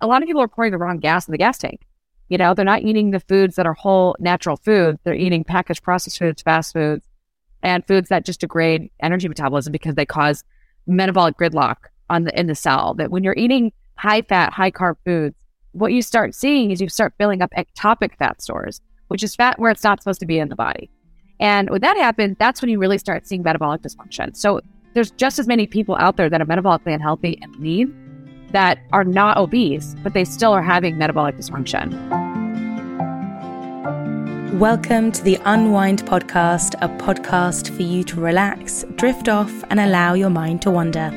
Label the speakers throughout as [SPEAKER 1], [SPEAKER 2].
[SPEAKER 1] A lot of people are pouring the wrong gas in the gas tank. You know, they're not eating the foods that are whole natural foods. They're eating packaged processed foods, fast foods, and foods that just degrade energy metabolism because they cause metabolic gridlock on the in the cell. That when you're eating high fat, high carb foods, what you start seeing is you start filling up ectopic fat stores, which is fat where it's not supposed to be in the body. And when that happens, that's when you really start seeing metabolic dysfunction. So there's just as many people out there that are metabolically unhealthy and lean that are not obese, but they still are having metabolic dysfunction.
[SPEAKER 2] Welcome to the Unwind Podcast, a podcast for you to relax, drift off, and allow your mind to wander.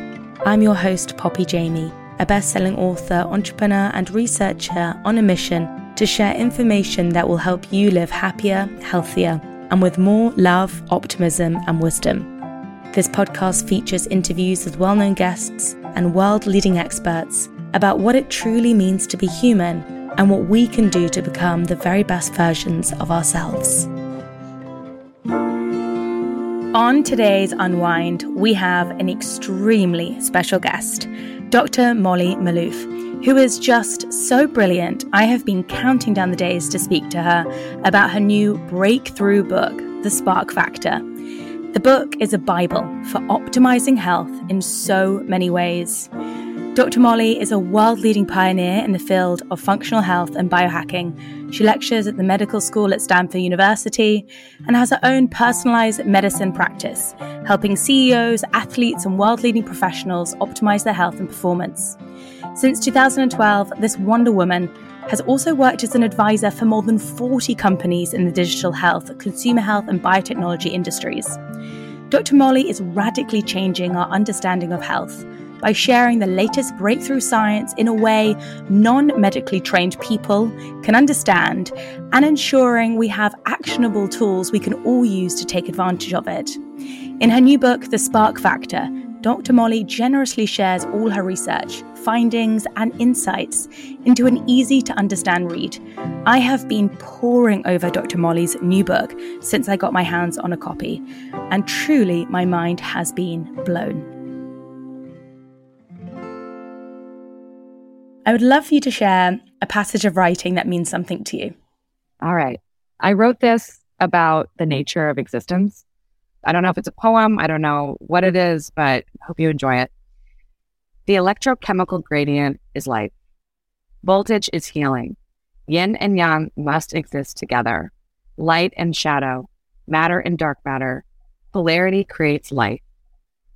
[SPEAKER 2] I'm your host, Poppy Jamie, a best selling author, entrepreneur, and researcher on a mission to share information that will help you live happier, healthier, and with more love, optimism, and wisdom. This podcast features interviews with well known guests and world leading experts about what it truly means to be human and what we can do to become the very best versions of ourselves. On today's Unwind, we have an extremely special guest, Dr. Molly Maloof, who is just so brilliant. I have been counting down the days to speak to her about her new breakthrough book, The Spark Factor the book is a Bible for optimizing health in so many ways. Dr. Molly is a world leading pioneer in the field of functional health and biohacking. She lectures at the medical school at Stanford University and has her own personalized medicine practice, helping CEOs, athletes, and world leading professionals optimize their health and performance. Since 2012, this Wonder Woman has also worked as an advisor for more than 40 companies in the digital health, consumer health, and biotechnology industries. Dr. Molly is radically changing our understanding of health by sharing the latest breakthrough science in a way non medically trained people can understand and ensuring we have actionable tools we can all use to take advantage of it. In her new book, The Spark Factor, Dr. Molly generously shares all her research, findings, and insights into an easy to understand read. I have been poring over Dr. Molly's new book since I got my hands on a copy, and truly my mind has been blown. I would love for you to share a passage of writing that means something to you.
[SPEAKER 1] All right. I wrote this about the nature of existence I don't know if it's a poem, I don't know what it is, but hope you enjoy it. The electrochemical gradient is life. Voltage is healing. Yin and yang must exist together. Light and shadow, matter and dark matter. Polarity creates light.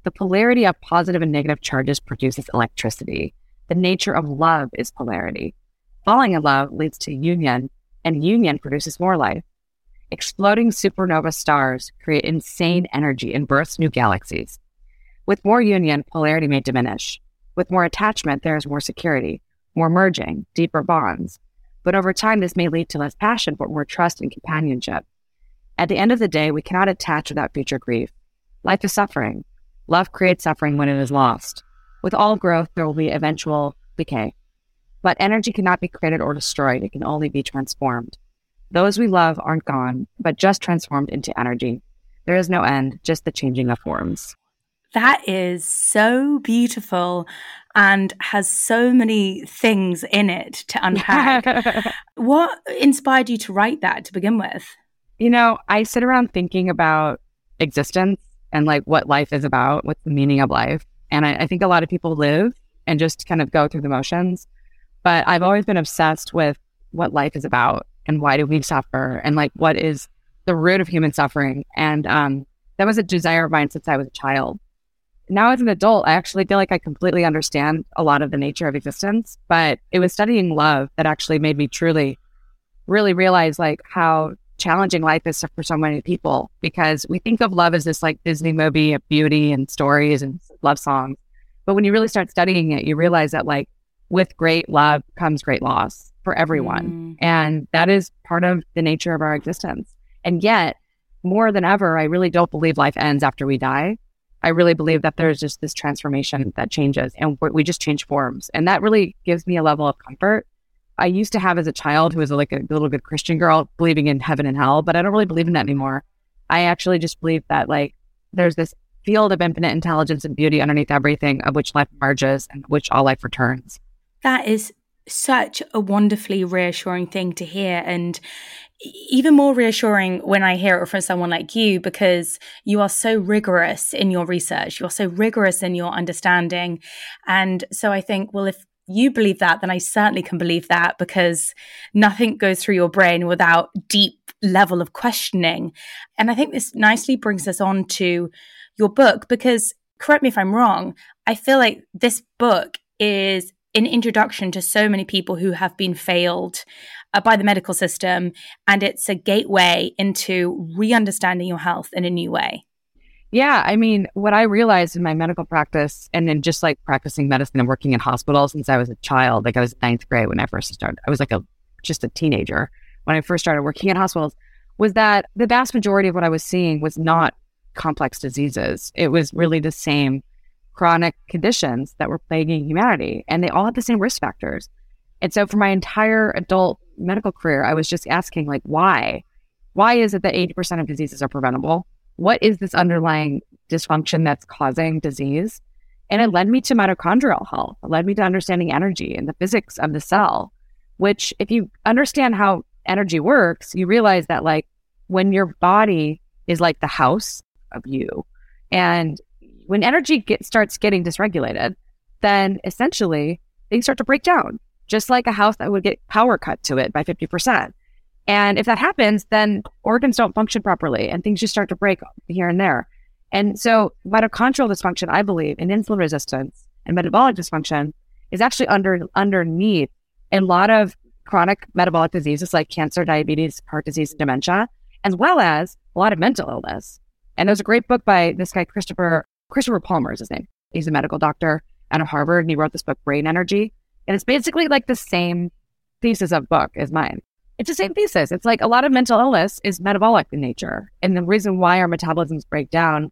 [SPEAKER 1] The polarity of positive and negative charges produces electricity. The nature of love is polarity. Falling in love leads to union, and union produces more life. Exploding supernova stars create insane energy and burst new galaxies. With more union, polarity may diminish. With more attachment, there is more security, more merging, deeper bonds. But over time, this may lead to less passion, but more trust and companionship. At the end of the day, we cannot attach without future grief. Life is suffering. Love creates suffering when it is lost. With all growth, there will be eventual decay. But energy cannot be created or destroyed, it can only be transformed. Those we love aren't gone, but just transformed into energy. There is no end, just the changing of forms.
[SPEAKER 2] That is so beautiful and has so many things in it to unpack. what inspired you to write that to begin with?
[SPEAKER 1] You know, I sit around thinking about existence and like what life is about, what's the meaning of life. And I, I think a lot of people live and just kind of go through the motions. But I've always been obsessed with what life is about and why do we suffer? And like what is the root of human suffering? And um, that was a desire of mine since i was a child. Now as an adult i actually feel like i completely understand a lot of the nature of existence but it was studying love that actually made me truly really realize like how challenging life is for so many people. Because we think of love as this like disney movie of beauty and stories and love songs. But when you really start studying it, you realize that like with great love comes great loss for everyone. Mm. And that is part of the nature of our existence. And yet, more than ever, I really don't believe life ends after we die. I really believe that there's just this transformation that changes and we just change forms. And that really gives me a level of comfort. I used to have as a child who was like a little good Christian girl believing in heaven and hell, but I don't really believe in that anymore. I actually just believe that like there's this field of infinite intelligence and beauty underneath everything of which life emerges and which all life returns.
[SPEAKER 2] That is such a wonderfully reassuring thing to hear. And even more reassuring when I hear it from someone like you, because you are so rigorous in your research, you're so rigorous in your understanding. And so I think, well, if you believe that, then I certainly can believe that because nothing goes through your brain without deep level of questioning. And I think this nicely brings us on to your book because correct me if I'm wrong, I feel like this book is an introduction to so many people who have been failed uh, by the medical system. And it's a gateway into re understanding your health in a new way.
[SPEAKER 1] Yeah. I mean, what I realized in my medical practice and then just like practicing medicine and working in hospitals since I was a child, like I was ninth grade when I first started, I was like a just a teenager when I first started working in hospitals, was that the vast majority of what I was seeing was not complex diseases. It was really the same chronic conditions that were plaguing humanity, and they all had the same risk factors. And so for my entire adult medical career, I was just asking, like, why? Why is it that 80% of diseases are preventable? What is this underlying dysfunction that's causing disease? And it led me to mitochondrial health. It led me to understanding energy and the physics of the cell, which, if you understand how energy works, you realize that, like, when your body is like the house of you, and when energy get, starts getting dysregulated, then essentially things start to break down just like a house that would get power cut to it by 50%. And if that happens, then organs don't function properly and things just start to break here and there. And so mitochondrial dysfunction, I believe, and insulin resistance and metabolic dysfunction is actually under underneath a lot of chronic metabolic diseases like cancer, diabetes, heart disease, and dementia, as well as a lot of mental illness. And there's a great book by this guy, Christopher, Christopher Palmer is his name. He's a medical doctor out of Harvard, and he wrote this book, Brain Energy. And it's basically like the same thesis of book as mine. It's the same thesis. It's like a lot of mental illness is metabolic in nature. And the reason why our metabolisms break down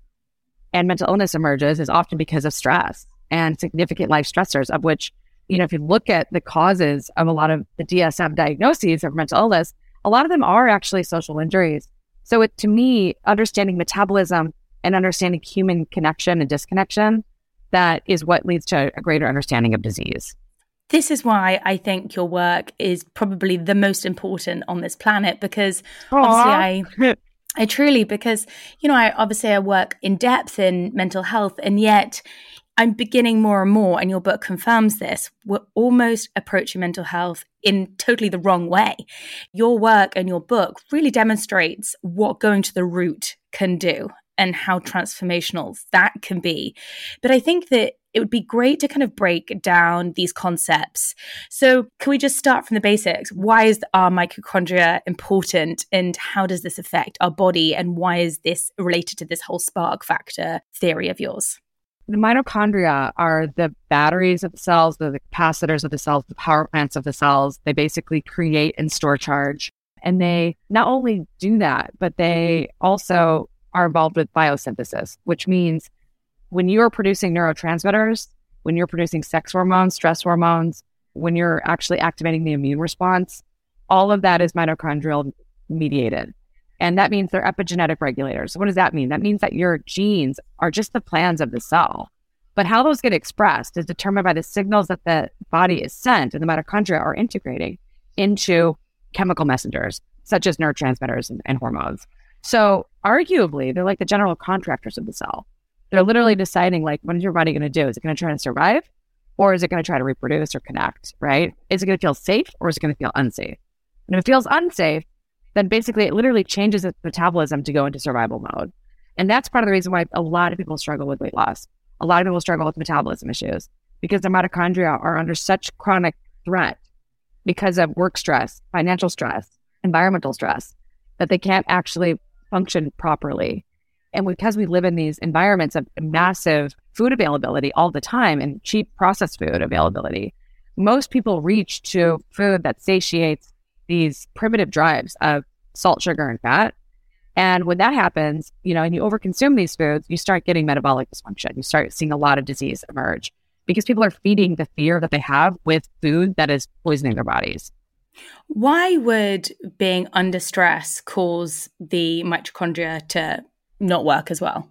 [SPEAKER 1] and mental illness emerges is often because of stress and significant life stressors, of which, you know, if you look at the causes of a lot of the DSM diagnoses of mental illness, a lot of them are actually social injuries. So it, to me, understanding metabolism and understanding human connection and disconnection, that is what leads to a greater understanding of disease.
[SPEAKER 2] This is why I think your work is probably the most important on this planet because Aww. obviously I I truly because you know I obviously I work in depth in mental health and yet I'm beginning more and more and your book confirms this we're almost approaching mental health in totally the wrong way. Your work and your book really demonstrates what going to the root can do and how transformational that can be. But I think that it would be great to kind of break down these concepts. So, can we just start from the basics? Why is our mitochondria important and how does this affect our body? And why is this related to this whole spark factor theory of yours?
[SPEAKER 1] The mitochondria are the batteries of the cells, the capacitors of the cells, the power plants of the cells. They basically create and store charge. And they not only do that, but they also are involved with biosynthesis, which means when you're producing neurotransmitters, when you're producing sex hormones, stress hormones, when you're actually activating the immune response, all of that is mitochondrial mediated. And that means they're epigenetic regulators. What does that mean? That means that your genes are just the plans of the cell. But how those get expressed is determined by the signals that the body is sent and the mitochondria are integrating into chemical messengers, such as neurotransmitters and, and hormones. So arguably, they're like the general contractors of the cell. They're literally deciding like, what is your body going to do? Is it going to try to survive or is it going to try to reproduce or connect, right? Is it going to feel safe or is it going to feel unsafe? And if it feels unsafe, then basically it literally changes its metabolism to go into survival mode. And that's part of the reason why a lot of people struggle with weight loss. A lot of people struggle with metabolism issues because their mitochondria are under such chronic threat because of work stress, financial stress, environmental stress, that they can't actually function properly And because we live in these environments of massive food availability all the time and cheap processed food availability, most people reach to food that satiates these primitive drives of salt, sugar, and fat. And when that happens, you know, and you overconsume these foods, you start getting metabolic dysfunction. You start seeing a lot of disease emerge because people are feeding the fear that they have with food that is poisoning their bodies.
[SPEAKER 2] Why would being under stress cause the mitochondria to not work as well?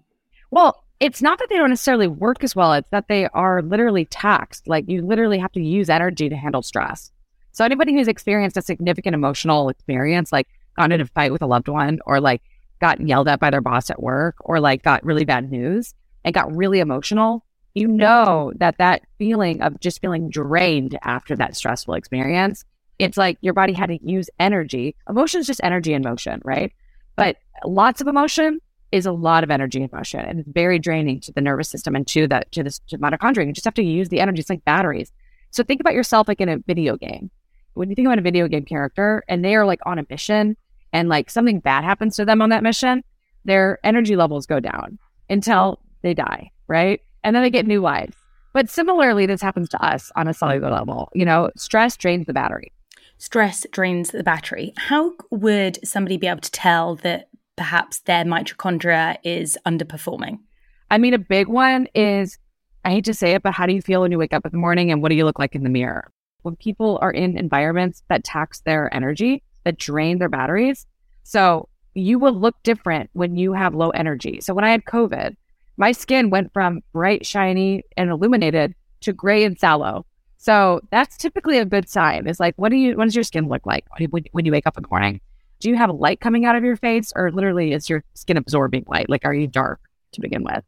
[SPEAKER 1] Well, it's not that they don't necessarily work as well, it's that they are literally taxed. Like you literally have to use energy to handle stress. So anybody who's experienced a significant emotional experience, like got in a fight with a loved one or like got yelled at by their boss at work or like got really bad news and got really emotional, you know that that feeling of just feeling drained after that stressful experience, it's like your body had to use energy. Emotion is just energy in motion, right? But lots of emotion is a lot of energy in motion and it's very draining to the nervous system and to the to the, to mitochondria. You just have to use the energy. It's like batteries. So think about yourself like in a video game. When you think about a video game character and they are like on a mission and like something bad happens to them on that mission, their energy levels go down until they die, right? And then they get new lives. But similarly, this happens to us on a cellular level. You know, stress drains the battery.
[SPEAKER 2] Stress drains the battery. How would somebody be able to tell that perhaps their mitochondria is underperforming?
[SPEAKER 1] I mean, a big one is I hate to say it, but how do you feel when you wake up in the morning and what do you look like in the mirror? When people are in environments that tax their energy, that drain their batteries. So you will look different when you have low energy. So when I had COVID, my skin went from bright, shiny, and illuminated to gray and sallow. So that's typically a good sign. It's like, what do you, what does your skin look like when, when you wake up in the morning? do you have light coming out of your face or literally is your skin absorbing light? Like, are you dark to begin with?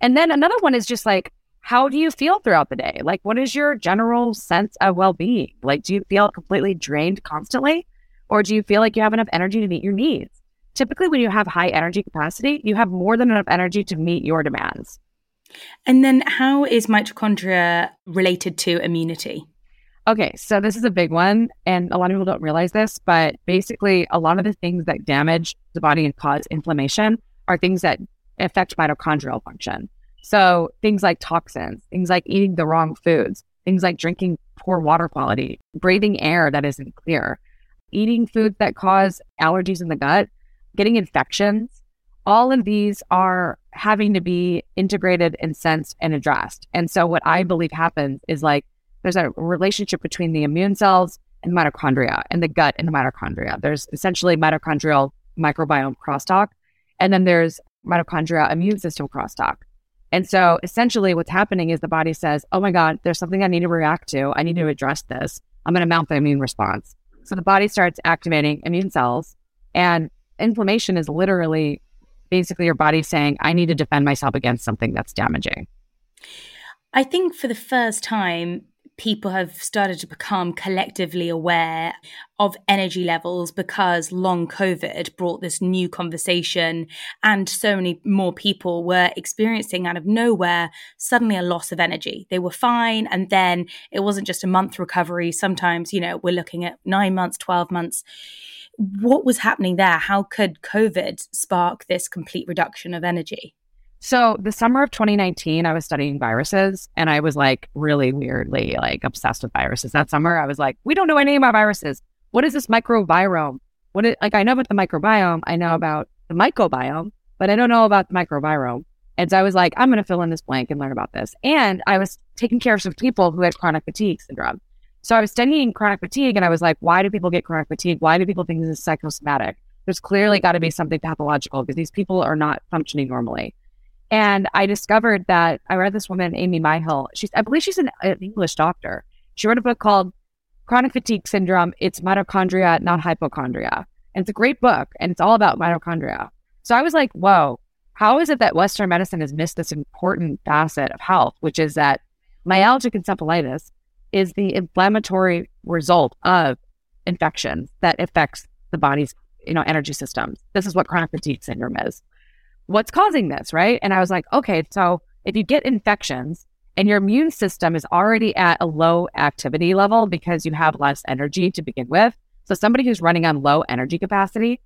[SPEAKER 1] And then another one is just like, how do you feel throughout the day? Like, what is your general sense of well being? Like, do you feel completely drained constantly? Or do you feel like you have enough energy to meet your needs? Typically, when you have high energy capacity, you have more than enough energy to meet your demands.
[SPEAKER 2] And then, how is mitochondria related to immunity?
[SPEAKER 1] Okay, so this is a big one, and a lot of people don't realize this, but basically, a lot of the things that damage the body and cause inflammation are things that affect mitochondrial function. So, things like toxins, things like eating the wrong foods, things like drinking poor water quality, breathing air that isn't clear, eating foods that cause allergies in the gut, getting infections. All of these are having to be integrated and sensed and addressed. And so, what I believe happens is like there's a relationship between the immune cells and mitochondria and the gut and the mitochondria. There's essentially mitochondrial microbiome crosstalk, and then there's mitochondria immune system crosstalk. And so essentially what's happening is the body says, oh my God, there's something I need to react to. I need to address this. I'm going to mount the immune response. So the body starts activating immune cells and inflammation is literally basically your body saying, I need to defend myself against something that's damaging.
[SPEAKER 2] I think for the first time, people have started to become collectively aware of energy levels because long COVID brought this new conversation, and so many more people were experiencing out of nowhere suddenly a loss of energy. They were fine, and then it wasn't just a month recovery. Sometimes, you know, we're looking at nine months, 12 months. What was happening there? How could COVID spark this complete reduction of energy?
[SPEAKER 1] So the summer of 2019, I was studying viruses and I was like really weirdly like obsessed with viruses. That summer, I was like, we don't know anything about viruses. What is this microbiome? What is, like I know about the microbiome, I know about the microbiome, but I don't know about the microbiome. And so I was like, I'm going to fill in this blank and learn about this. And I was taking care of some people who had chronic fatigue syndrome. So I was studying chronic fatigue and I was like, why do people get chronic fatigue? Why do people think this is psychosomatic? There's clearly got to be something pathological because these people are not functioning normally. And I discovered that I read this woman, Amy Myhill. She's, I believe she's an, an English doctor. She wrote a book called Chronic Fatigue Syndrome. It's mitochondria, not hypochondria. And it's a great book and it's all about mitochondria. So I was like, whoa, how is it that Western medicine has missed this important facet of health, which is that myalgic encephalitis is the inflammatory result of infections that affects the body's you know energy systems. This is what chronic fatigue syndrome is what's causing this, right? And I was like, okay, so if you get infections and your immune system is already at a low activity level because you have less energy to begin with. So somebody who's running on low energy capacity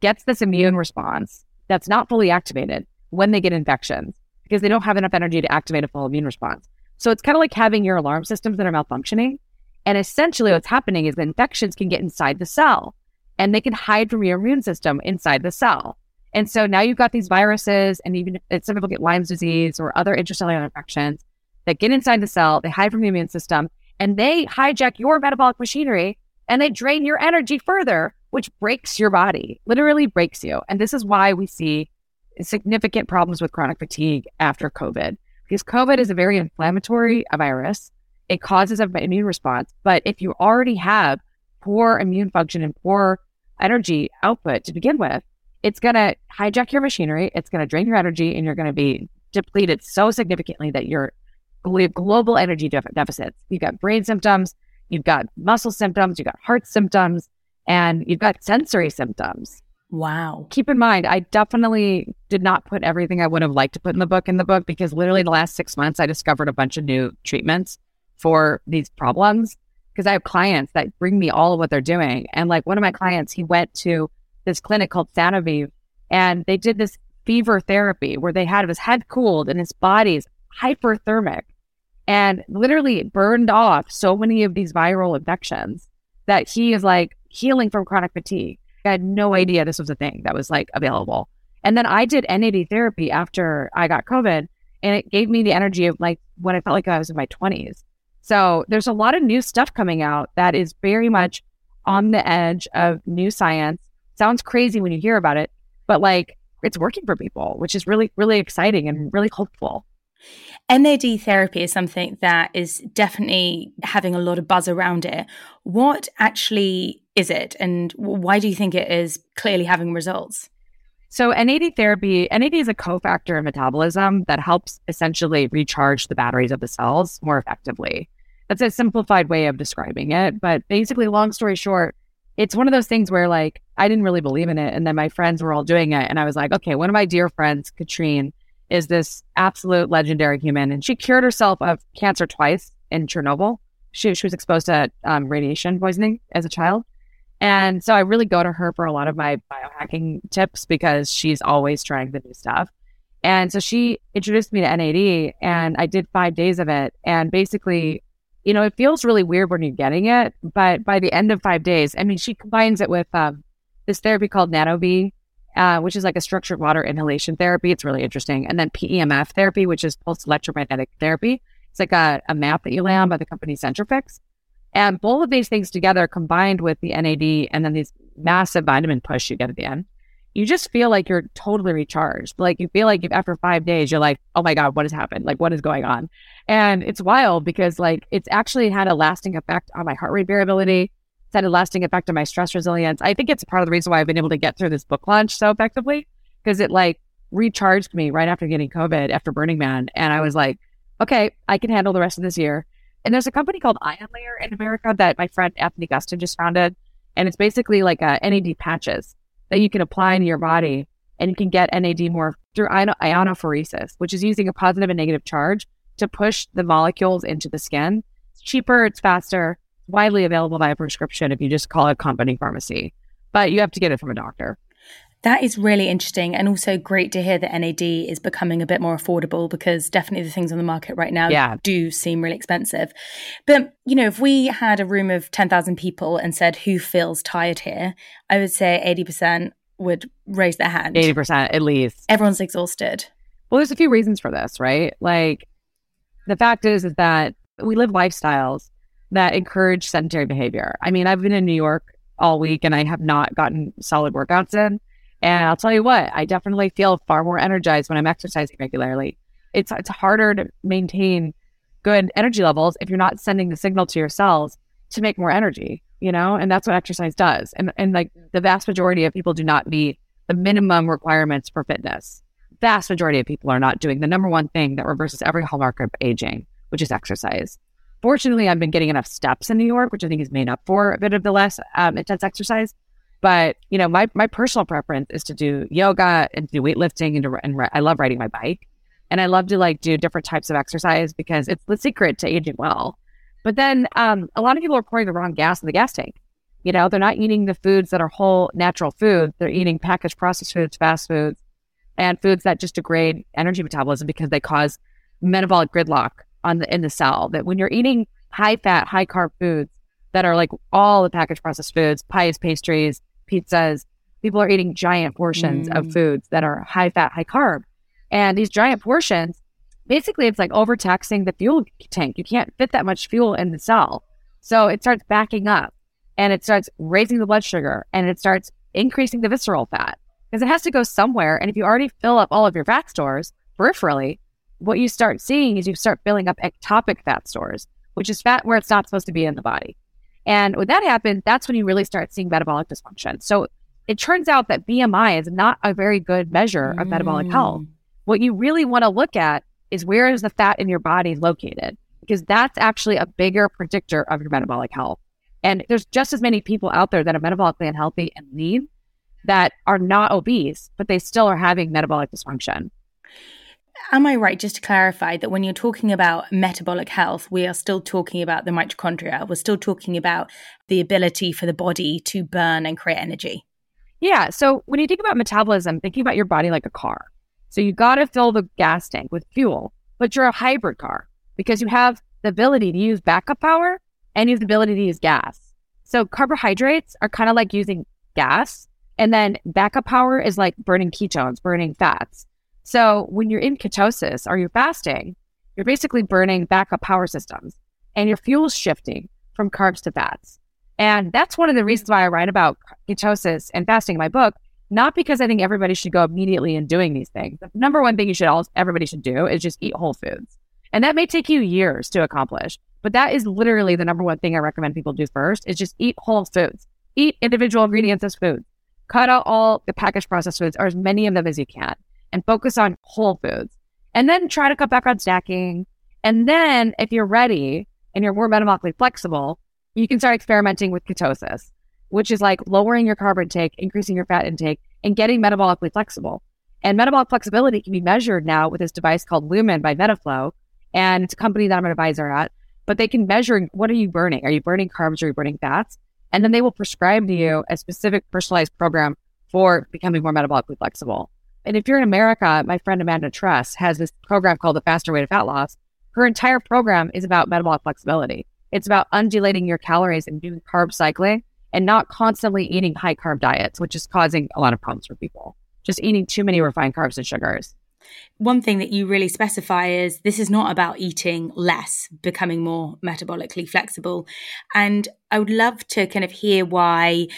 [SPEAKER 1] gets this immune response that's not fully activated. when they get infections because they don't have enough energy to activate a full immune response. So it's kind of like having your alarm systems that are malfunctioning. And essentially, what's happening is infections can get inside the cell and they can hide from your immune system inside the cell. And so now you've got these viruses, and even some people get Lyme's disease or other intracellular infections that get inside the cell, they hide from the immune system, and they hijack your metabolic machinery and they drain your energy further, which breaks your body, literally breaks you. And this is why we see significant problems with chronic fatigue after COVID, because COVID is a very inflammatory virus. It causes an immune response. But if you already have poor immune function and poor energy output to begin with, it's going to hijack your machinery. It's going to drain your energy and you're going to be depleted so significantly that you're global energy def- deficits. You've got brain symptoms, you've got muscle symptoms, you've got heart symptoms, and you've got sensory symptoms.
[SPEAKER 2] Wow.
[SPEAKER 1] Keep in mind, I definitely did not put everything I would have liked to put in the book in the book because literally the last six months, I discovered a bunch of new treatments for these problems. Because I have clients that bring me all of what they're doing. And like one of my clients, he went to this clinic called Sanoviv and they did this fever therapy where they had his head cooled and his body's hyperthermic and literally burned off so many of these viral infections that he is like healing from chronic fatigue. I had no mm. idea this was a thing that was like available. And then I did NAD therapy after I got COVID, and it gave me the energy of like when I felt like I was in my 20s. So there's a lot of new stuff coming out that is very much on the edge of new science. Sounds crazy when you hear about it, but like it's working for people, which is really, really exciting and really hopeful.
[SPEAKER 2] NAD therapy is something that is definitely having a lot of buzz around it. What actually is it, and why do you think it is clearly having results?
[SPEAKER 1] So, NAD therapy, NAD is a cofactor in metabolism that helps essentially recharge the batteries of the cells more effectively. That's a simplified way of describing it. But basically, long story short, it's one of those things where like I didn't really believe in it. And then my friends were all doing it. And I was like, okay, one of my dear friends, Katrine, is this absolute legendary human, and she cured herself of cancer twice in Chernobyl. She, she was exposed to um, radiation poisoning as a child. And so I really go to her for a lot of my biohacking tips because she's always trying the new stuff. And so she introduced me to NAD and I did five days of it. And basically, you know, it feels really weird when you're getting it. But by the end of five days, I mean, she combines it with um, this therapy called NanoV, uh, which is like a structured water inhalation therapy. It's really interesting. And then PEMF therapy, which is pulse electromagnetic therapy. It's like a, a map that you lay on by the company Centropix. And both of these things together combined with the NAD and then these massive vitamin push you get at the end, you just feel like you're totally recharged. Like you feel like after five days, you're like, oh my God, what has happened? Like what is going on? And it's wild because like it's actually had a lasting effect on my heart rate variability had a lasting effect on my stress resilience. I think it's part of the reason why I've been able to get through this book launch so effectively because it like recharged me right after getting COVID after Burning Man. And I mm-hmm. was like, okay, I can handle the rest of this year. And there's a company called Ion Layer in America that my friend Anthony Gustin just founded. And it's basically like a NAD patches that you can apply in your body and you can get NAD more through iontophoresis, which is using a positive and negative charge to push the molecules into the skin. It's cheaper, it's faster, widely available by prescription if you just call a company pharmacy, but you have to get it from a doctor.
[SPEAKER 2] That is really interesting and also great to hear that NAD is becoming a bit more affordable because definitely the things on the market right now yeah. do seem really expensive. But, you know, if we had a room of 10,000 people and said, who feels tired here? I would say 80% would raise their hand.
[SPEAKER 1] 80% at least.
[SPEAKER 2] Everyone's exhausted.
[SPEAKER 1] Well, there's a few reasons for this, right? Like the fact is, is that we live lifestyles that encourage sedentary behavior. I mean, I've been in New York all week and I have not gotten solid workouts in. And I'll tell you what, I definitely feel far more energized when I'm exercising regularly. It's it's harder to maintain good energy levels if you're not sending the signal to your cells to make more energy, you know? And that's what exercise does. And and like the vast majority of people do not meet the minimum requirements for fitness. Vast majority of people are not doing the number one thing that reverses every hallmark of aging, which is exercise. Fortunately, I've been getting enough steps in New York, which I think has made up for a bit of the less um, intense exercise. But you know, my my personal preference is to do yoga and do weightlifting and, to, and I love riding my bike, and I love to like do different types of exercise because it's the secret to aging well. But then um, a lot of people are pouring the wrong gas in the gas tank. You know, they're not eating the foods that are whole natural foods. They're eating packaged processed foods, fast foods, and foods that just degrade energy metabolism because they cause metabolic gridlock on the in the cell. That when you're eating high fat, high carb foods that are like all the packaged processed foods, pies, pastries, pizzas, people are eating giant portions mm. of foods that are high fat, high carb. And these giant portions, basically it's like overtaxing the fuel tank. You can't fit that much fuel in the cell. So it starts backing up and it starts raising the blood sugar and it starts increasing the visceral fat because it has to go somewhere. And if you already fill up all of your fat stores peripherally, what you start seeing is you start filling up ectopic fat stores, which is fat where it's not supposed to be in the body. And when that happens, that's when you really start seeing metabolic dysfunction. So it turns out that BMI is not a very good measure of mm. metabolic health. Mm. What you really want to look at is where is the fat in your body located? Because that's actually a bigger predictor of your metabolic health. And there's just as many people out there that are metabolically unhealthy and lean that are not obese, but they still are having metabolic dysfunction.
[SPEAKER 2] Am I right, just to clarify, that when you're talking about metabolic health, we are still talking about the mitochondria? We're still talking about the ability for the body to burn and create energy?
[SPEAKER 1] Yeah. So when you think about metabolism, thinking about your body like a car. So you got to fill the gas tank with fuel, but you're a hybrid car because you have the ability to use backup power and you have the ability to use gas. So carbohydrates are kind of like using gas, and then backup power is like burning ketones, burning fats. So when you're in ketosis or you're fasting, you're basically burning backup power systems and your fuel's shifting from carbs to fats. And that's one of the hmm. reasons why I write about ketosis and fasting in my book, not because I think everybody should go immediately in doing these things. The number one thing you should all everybody should do is just eat whole foods. And that may take you years to accomplish, but that is literally the number one thing I recommend people do first is just eat whole foods. Eat individual ingredients as food. Cut out all the packaged processed foods or as many of them as you can and focus on whole foods. And then try to cut back on snacking. And then if you're ready and you're more metabolically flexible, you can start experimenting with ketosis, which is like lowering your carb intake, increasing your fat intake, and getting metabolically flexible. And metabolic flexibility can be measured now with this device called Lumen by Metaflow. And it's a company that I'm an advisor at, but they can measure what are you burning? Are you burning carbs are you burning fats? And then they will prescribe to you a specific personalized program for becoming more metabolically flexible. And if you're in America, my friend Amanda Tress has this program called the Faster Way to Fat Loss. Her entire program is about metabolic flexibility. It's about undulating your calories and doing carb cycling and not constantly eating high carb diets, which is causing a lot of problems for people. Just eating too many refined carbs and sugars.
[SPEAKER 2] One thing that you really specify is this is not about eating less, becoming more metabolically flexible. And I would love to kind of hear why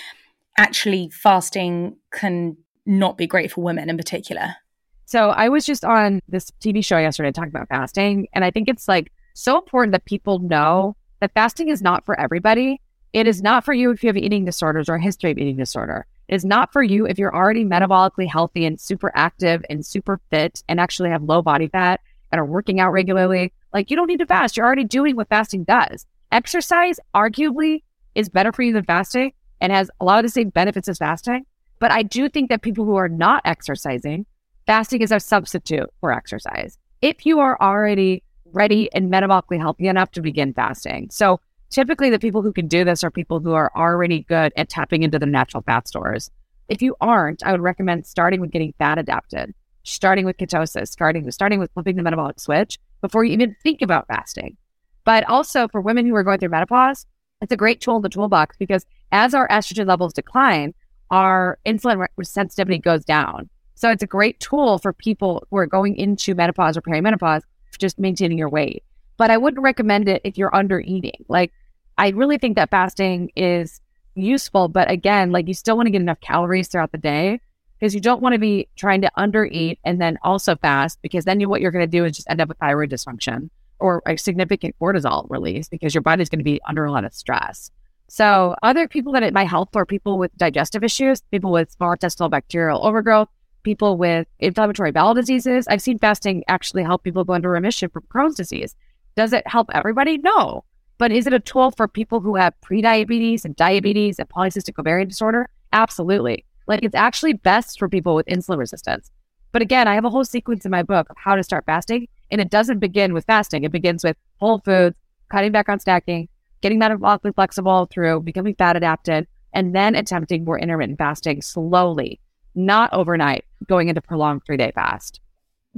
[SPEAKER 2] actually fasting can not be great for women in particular?
[SPEAKER 1] So I was just on this TV show yesterday talking about fasting, and I think it's like so important that people know that fasting is not for everybody. It is not for you if you have eating disorders or a history of eating disorder. It is not for you if you're already metabolically healthy and super active and super fit and actually have low body fat and are working out regularly. Like you don't need to fast. You're already doing what fasting does. Exercise arguably is better for you than fasting and has a lot of the same benefits as fasting. But I do think that people who are not exercising, fasting is a substitute for exercise. If you are already ready and metabolically healthy enough to begin fasting. So typically the people who can do this are people who are already good at tapping into the natural fat stores. If you aren't, I would recommend starting with getting fat adapted, starting with ketosis, starting with starting with flipping the metabolic switch before you even think about fasting. But also for women who are going through menopause, it's a great tool in the toolbox because as our estrogen levels decline, our insulin sensitivity goes down. So it's a great tool for people who are going into menopause or perimenopause, for just maintaining your weight. But I wouldn't recommend it if you're under eating. Like, I really think that fasting is useful, but again, like you still want to get enough calories throughout the day because you don't want to be trying to under eat and then also fast because then you, what you're going to do is just end up with thyroid dysfunction or a significant cortisol release because your body's going to be under a lot of stress. So other people that it might help are people with digestive issues, people with small intestinal bacterial overgrowth, people with inflammatory bowel diseases. I've seen fasting actually help people go into remission from Crohn's disease. Does it help everybody? No. But is it a tool for people who have prediabetes and diabetes and polycystic ovarian disorder? Absolutely. Like it's actually best for people with insulin resistance. But again, I have a whole sequence in my book of how to start fasting. And it doesn't begin with fasting. It begins with whole foods, cutting back on snacking, getting metabolically flexible through becoming fat adapted, and then attempting more intermittent fasting slowly. not overnight going into prolonged three day fast.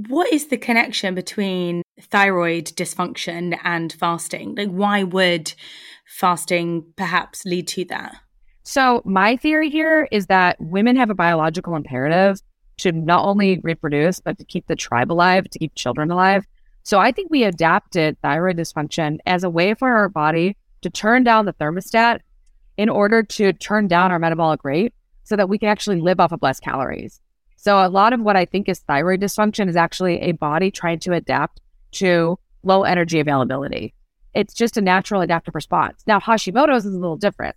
[SPEAKER 2] What is the connection between thyroid dysfunction and fasting? Like, why would fasting perhaps lead to that?
[SPEAKER 1] So, my theory here is that women have a biological imperative to not only reproduce, but to keep the tribe alive, to keep children alive. So, I think we adapted thyroid dysfunction as a way for our body to turn down the thermostat in order to turn down our metabolic rate so that we can actually live off of less calories. So a lot of what I think is thyroid dysfunction is actually a body trying to adapt to low energy availability. It's just a natural adaptive response. Now, Hashimoto's is a little different.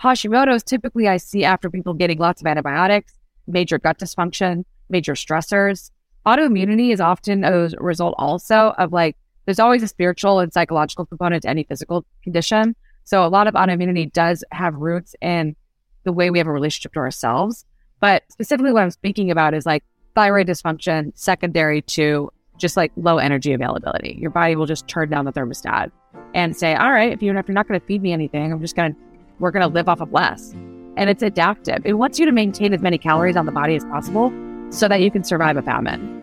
[SPEAKER 1] Hashimoto's typically I see after people getting lots of antibiotics, major gut dysfunction, major stressors. Autoimmunity is often a result also of like, there's always a spiritual and psychological component to any physical condition. So a lot of autoimmunity does have roots in the way we have a relationship to ourselves. But specifically, what I'm speaking about is like thyroid dysfunction secondary to just like low energy availability. Your body will just turn down the thermostat and say, all right, if you're, you're not going to feed me anything, I'm just going to, we're going to live off of less. And it's adaptive. It wants you to maintain as many calories on the body as possible so that you can survive a famine.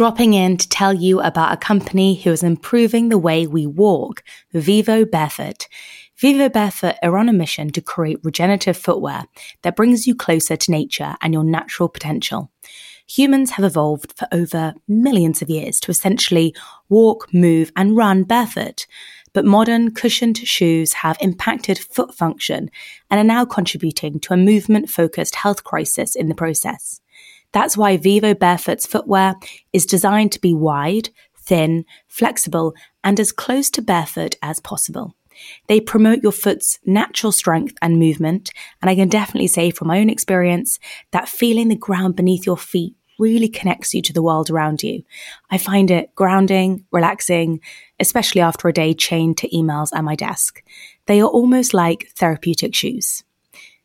[SPEAKER 2] Dropping in to tell you about a company who is improving the way we walk, Vivo Barefoot. Vivo Barefoot are on a mission to create regenerative footwear that brings you closer to nature and your natural potential. Humans have evolved for over millions of years to essentially walk, move, and run barefoot. But modern cushioned shoes have impacted foot function and are now contributing to a movement focused health crisis in the process. That's why Vivo Barefoot's footwear is designed to be wide, thin, flexible, and as close to barefoot as possible. They promote your foot's natural strength and movement. And I can definitely say from my own experience that feeling the ground beneath your feet really connects you to the world around you. I find it grounding, relaxing, especially after a day chained to emails at my desk. They are almost like therapeutic shoes.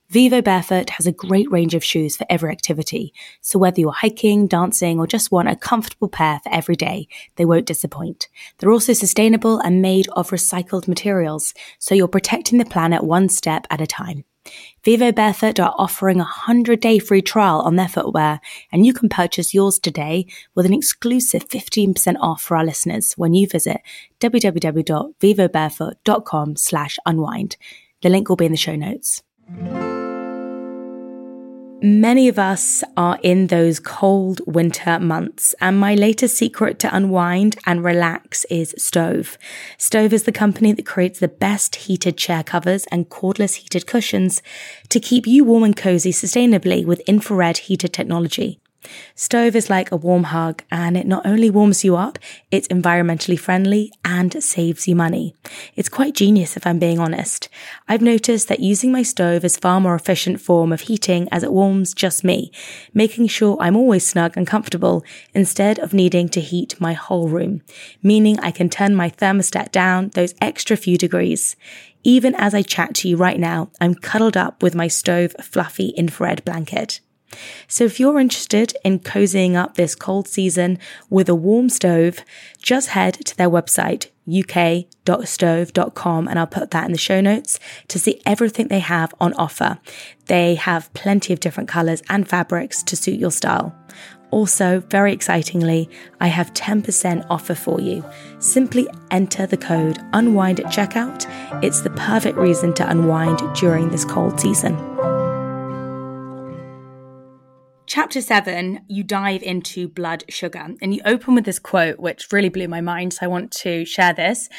[SPEAKER 2] Vivo Barefoot has a great range of shoes for every activity, so whether you're hiking, dancing, or just want a comfortable pair for every day, they won't disappoint. They're also sustainable and made of recycled materials, so you're protecting the planet one step at a time. Vivo Barefoot are offering a 100 day free trial on their footwear, and you can purchase yours today with an exclusive 15% off for our listeners when you visit www.vivobarefoot.com slash unwind. The link will be in the show notes. Many of us are in those cold winter months, and my latest secret to unwind and relax is Stoov. Stoov is the company that creates the best heated chair covers and cordless heated cushions to keep you warm and cozy sustainably with infrared heated technology. Stoov is like a warm hug and it not only warms you up, it's environmentally friendly and saves you money. It's quite genius if I'm being honest. I've noticed that using my Stoov is far more efficient form of heating as it warms just me, making sure I'm always snug and comfortable instead of needing to heat my whole room, meaning I can turn my thermostat down those extra few degrees. Even as I chat to you right now, I'm cuddled up with my Stoov fluffy infrared blanket. So if you're interested in cozying up this cold season with a warm Stoov, just head to their website, uk.stoov.com, and I'll put that in the show notes to see everything they have on offer. They have plenty of different colors and fabrics to suit your style. Also, very excitingly, I have 10% offer for you. Simply enter the code UNWIND at checkout. It's the perfect reason to unwind during this cold season. Chapter seven, you dive into blood sugar and you open with this quote, which really blew my mind. So I want to share this.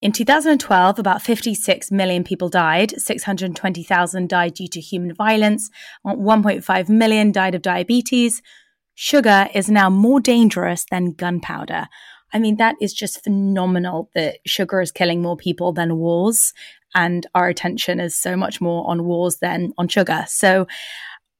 [SPEAKER 2] In 2012, about 56 million people died. 620,000 died due to human violence. 1.5 million died of diabetes. Sugar is now more dangerous than gunpowder. I mean, that is just phenomenal that sugar is killing more people than wars. And our attention is so much more on wars than on sugar. So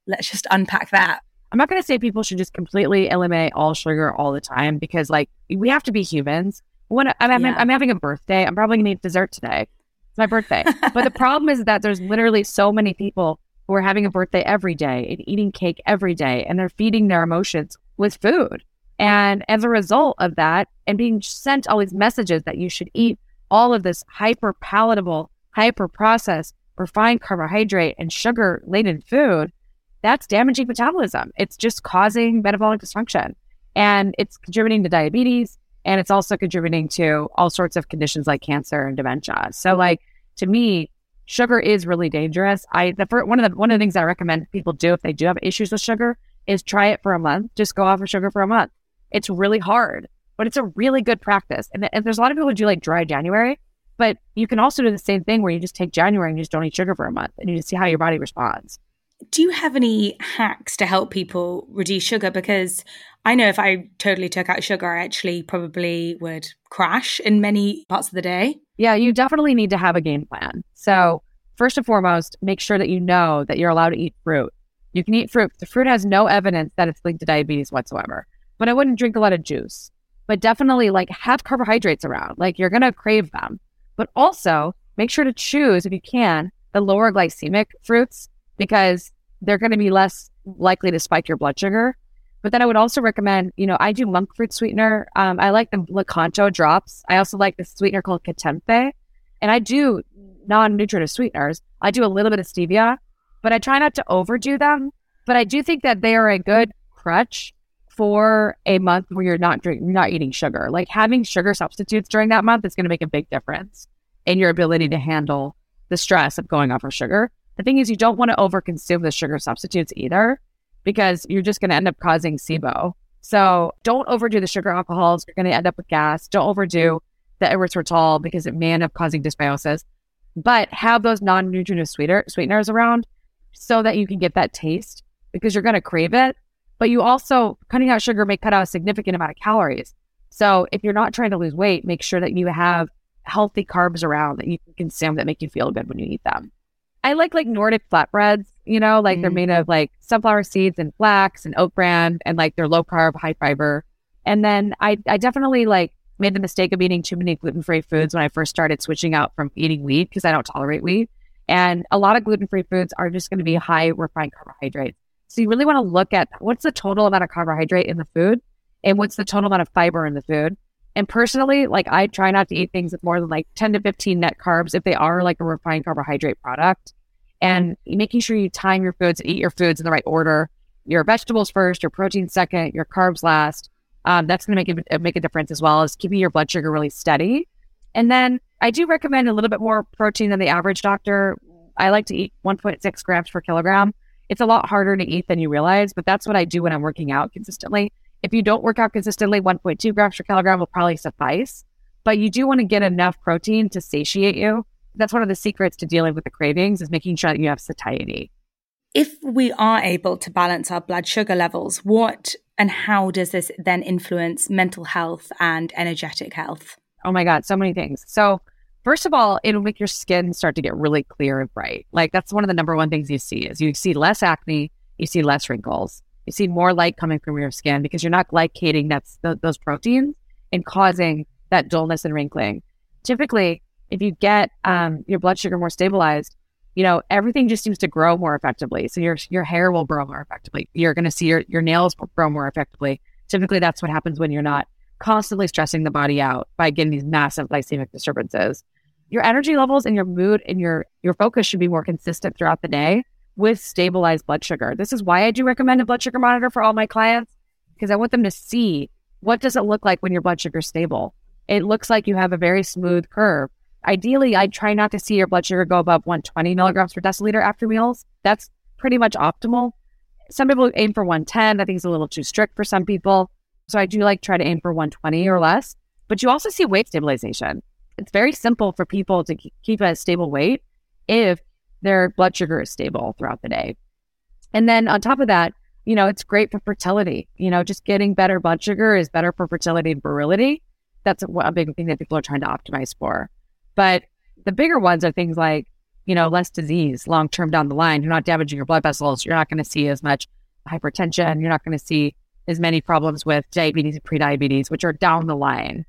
[SPEAKER 2] let's just unpack that.
[SPEAKER 1] I'm not going to say people should just completely eliminate all sugar all the time because, like, we have to be humans. When I'm, I'm, yeah. I'm having a birthday, I'm probably going to eat dessert today. It's my birthday. but the problem is that there's literally so many people who are having a birthday every day and eating cake every day, and they're feeding their emotions with food. And as a result of that, and being sent all these messages that you should eat all of this hyper palatable hyper processed, refined carbohydrate and sugar laden food, that's damaging metabolism. It's just causing metabolic dysfunction and it's contributing to diabetes and it's also contributing to all sorts of conditions like cancer and dementia. So like to me, sugar is really dangerous. I the first, one of the one of the things I recommend people do if they do have issues with sugar is try it for a month. Just go off of sugar for a month. It's really hard, but it's a really good practice. And, and there's a lot of people who do like dry January, but you can also do the same thing where you just take January and you just don't eat sugar for a month and you just see how your body responds.
[SPEAKER 2] Do you have any hacks to help people reduce sugar? Because I know if I totally took out sugar, I actually probably would crash in many parts of the day.
[SPEAKER 1] Yeah, you definitely need to have a game plan. So, first and foremost, make sure that you know that you're allowed to eat fruit. You can eat fruit. The fruit has no evidence that it's linked to diabetes whatsoever. But I wouldn't drink a lot of juice. But definitely like have carbohydrates around. Like you're going to crave them. But also make sure to choose if you can the lower glycemic fruits because they're going to be less likely to spike your blood sugar. But then I would also recommend, you know, I do monk fruit sweetener. Um, I like the Lakanto drops. I also like the sweetener called Keftenbeh. And I do non-nutritive sweeteners. I do a little bit of stevia, but I try not to overdo them. But I do think that they are a good crutch for a month where you're not drinking, not eating sugar. Like having sugar substitutes during that month is going to make a big difference in your ability to handle the stress of going off of sugar. The thing is, you don't want to overconsume the sugar substitutes either because you're just going to end up causing mm-hmm. SIBO. So don't overdo the sugar alcohols. You're going to end up with gas. Don't overdo the erythritol because it may end up causing dysbiosis. But have those non-nutritive sweeter, sweeteners around so that you can get that taste because you're going to crave it. But you also, cutting out sugar may cut out a significant amount of calories. So if you're not trying to lose weight, make sure that you have healthy carbs around that you can consume that make you feel good when you eat them. I like like Nordic flatbreads, you know, like mm. they're made of like sunflower seeds and flax and oat bran and like they're low carb, high fiber. And then I, I definitely like made the mistake of eating too many gluten free foods when I first started switching out from eating wheat because I don't tolerate wheat. And a lot of gluten free foods are just going to be high refined carbohydrates. So you really want to look at what's the total amount of carbohydrate in the food and what's the total amount of fiber in the food. And personally, like I try not to eat things with more than like 10 to 15 net carbs if they are like a refined carbohydrate product. And making sure you time your foods, eat your foods in the right order. Your vegetables first, your protein second, your carbs last. Um, that's going to make it make a difference as well as keeping your blood sugar really steady. And then I do recommend a little bit more protein than the average doctor. I like to eat 1.6 grams per kilogram. It's a lot harder to eat than you realize, but that's what I do when I'm working out consistently. If you don't work out consistently, 1.2 grams per kilogram will probably suffice. But you do want to get enough protein to satiate you. That's one of the secrets to dealing with the cravings is making sure that you have satiety.
[SPEAKER 2] If we are able to balance our blood sugar levels, what and how does this then influence mental health and energetic health?
[SPEAKER 1] Oh my God, so many things. So, first of all, it'll make your skin start to get really clear and bright. Like, that's one of the number one things you see is you see less acne, you see less wrinkles, you see more light coming from your skin because you're not glycating that's th- those proteins and causing that dullness and wrinkling. Typically, if you get um, your blood sugar more stabilized, you know everything just seems to grow more effectively. So your your hair will grow more effectively. You're going to see your your nails grow more effectively. Typically, that's what happens when you're not constantly stressing the body out by getting these massive glycemic disturbances. Your energy levels and your mood and your your focus should be more consistent throughout the day with stabilized blood sugar. This is why I do recommend a blood sugar monitor for all my clients because I want them to see what does it look like when your blood sugar is stable. It looks like you have a very smooth curve. Ideally, I try not to see your blood sugar go above 120 milligrams per deciliter after meals. That's pretty much optimal. Some people aim for 110. I think it's a little too strict for some people. So I do like try to aim for 120 or less. But you also see weight stabilization. It's very simple for people to keep a stable weight if their blood sugar is stable throughout the day. And then on top of that, you know, it's great for fertility. You know, just getting better blood sugar is better for fertility and virility. That's a, a big thing that people are trying to optimize for. But the bigger ones are things like, you know, less disease long term down the line. You're not damaging your blood vessels. You're not going to see as much hypertension. You're not going to see as many problems with diabetes and prediabetes, which are down the line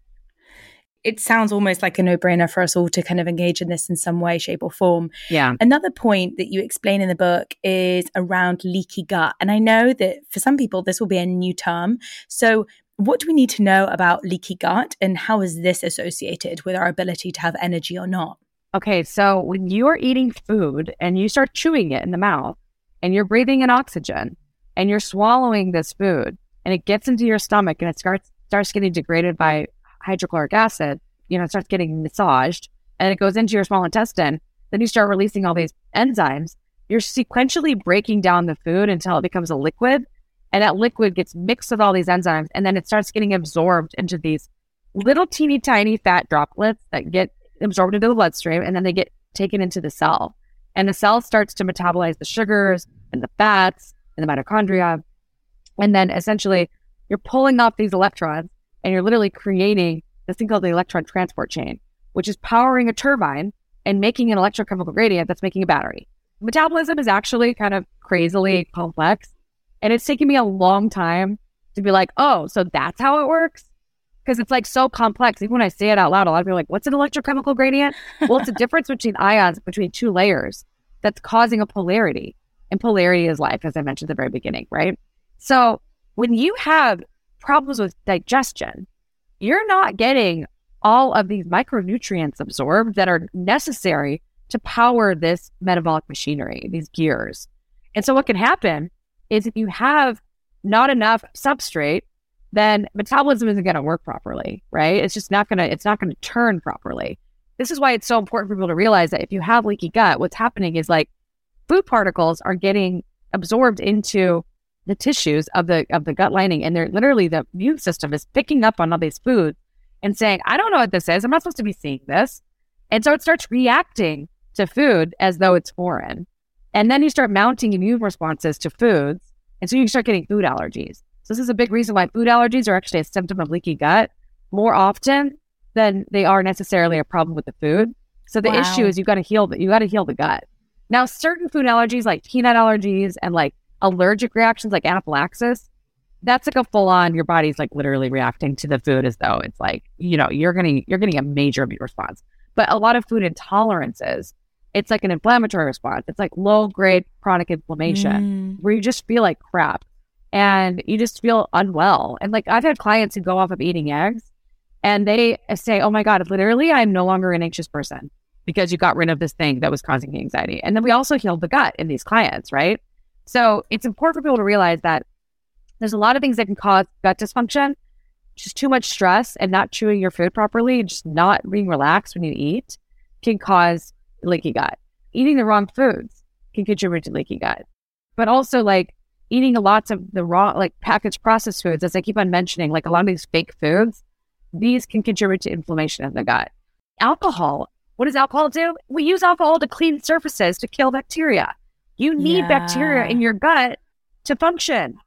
[SPEAKER 2] it sounds almost like a no brainer for us all to kind of engage in this in some way, shape, or form.
[SPEAKER 1] Yeah.
[SPEAKER 2] Another point that you explain in the book is around leaky gut. And I know that for some people, this will be a new term. So, what do we need to know about leaky gut and how is this associated with our ability to have energy or not?
[SPEAKER 1] Okay, so when you are eating food and you start chewing it in the mouth and you're breathing in oxygen and you're swallowing this food and it gets into your stomach and it starts starts getting degraded by hydrochloric acid, you know, it starts getting massaged and it goes into your small intestine, then you start releasing all these enzymes. You're sequentially breaking down the food until it becomes a liquid. And that liquid gets mixed with all these enzymes and then it starts getting absorbed into these little teeny tiny fat droplets that get absorbed into the bloodstream and then they get taken into the cell. And the cell starts to metabolize the sugars and the fats and the mitochondria. And then essentially you're pulling off these electrons and you're literally creating this thing called the electron transport chain, which is powering a turbine and making an electrochemical gradient that's making a battery. Metabolism is actually kind of crazily complex. And it's taken me a long time to be like, oh, so that's how it works? Because it's like so complex. Even when I say it out loud, a lot of people are like, what's an electrochemical gradient? well, it's a difference between ions between two layers that's causing a polarity. And polarity is life, as I mentioned at the very beginning, right? So when you have problems with digestion, you're not getting all of these micronutrients absorbed that are necessary to power this metabolic machinery, these gears. And so what can happen is if you have not enough substrate, then metabolism isn't going to work properly, right? It's just not going to, it's not going to turn properly. This is why it's so important for people to realize that if you have leaky gut, what's happening is like food particles are getting absorbed into the tissues of the of the gut lining and they're literally the immune system is picking up on all these foods and saying i don't know what this is. I'm not supposed to be seeing this. And so it starts reacting to food as though it's foreign. And then you start mounting immune responses to foods and so you start getting food allergies. So this is a big reason why food allergies are actually a symptom of leaky gut more often than they are necessarily a problem with the food. So the wow. issue is you got to heal the, you got to heal the gut. Now certain food allergies like peanut allergies and like allergic reactions like anaphylaxis, that's like a full on your body's like literally reacting to the food as though it's like, you know, you're getting you're getting a major immune response. But a lot of food intolerances, it's like an inflammatory response. It's like low grade chronic inflammation mm. where you just feel like crap and you just feel unwell. And like I've had clients who go off of eating eggs and they say, Oh my God, literally I'm no longer an anxious person because you got rid of this thing that was causing anxiety. And then we also healed the gut in these clients, right? So it's important for people to realize that there's a lot of things that can cause gut dysfunction. Just too much stress and not chewing your food properly, just not being relaxed when you eat can cause leaky gut. Eating the wrong foods can contribute to leaky gut. But also like eating lots of the raw, like packaged processed foods, as I keep on mentioning, like a lot of these fake foods, these can contribute to inflammation in the gut. Alcohol. What does alcohol do? We use alcohol to clean surfaces to kill bacteria. You need yeah. bacteria in your gut to function,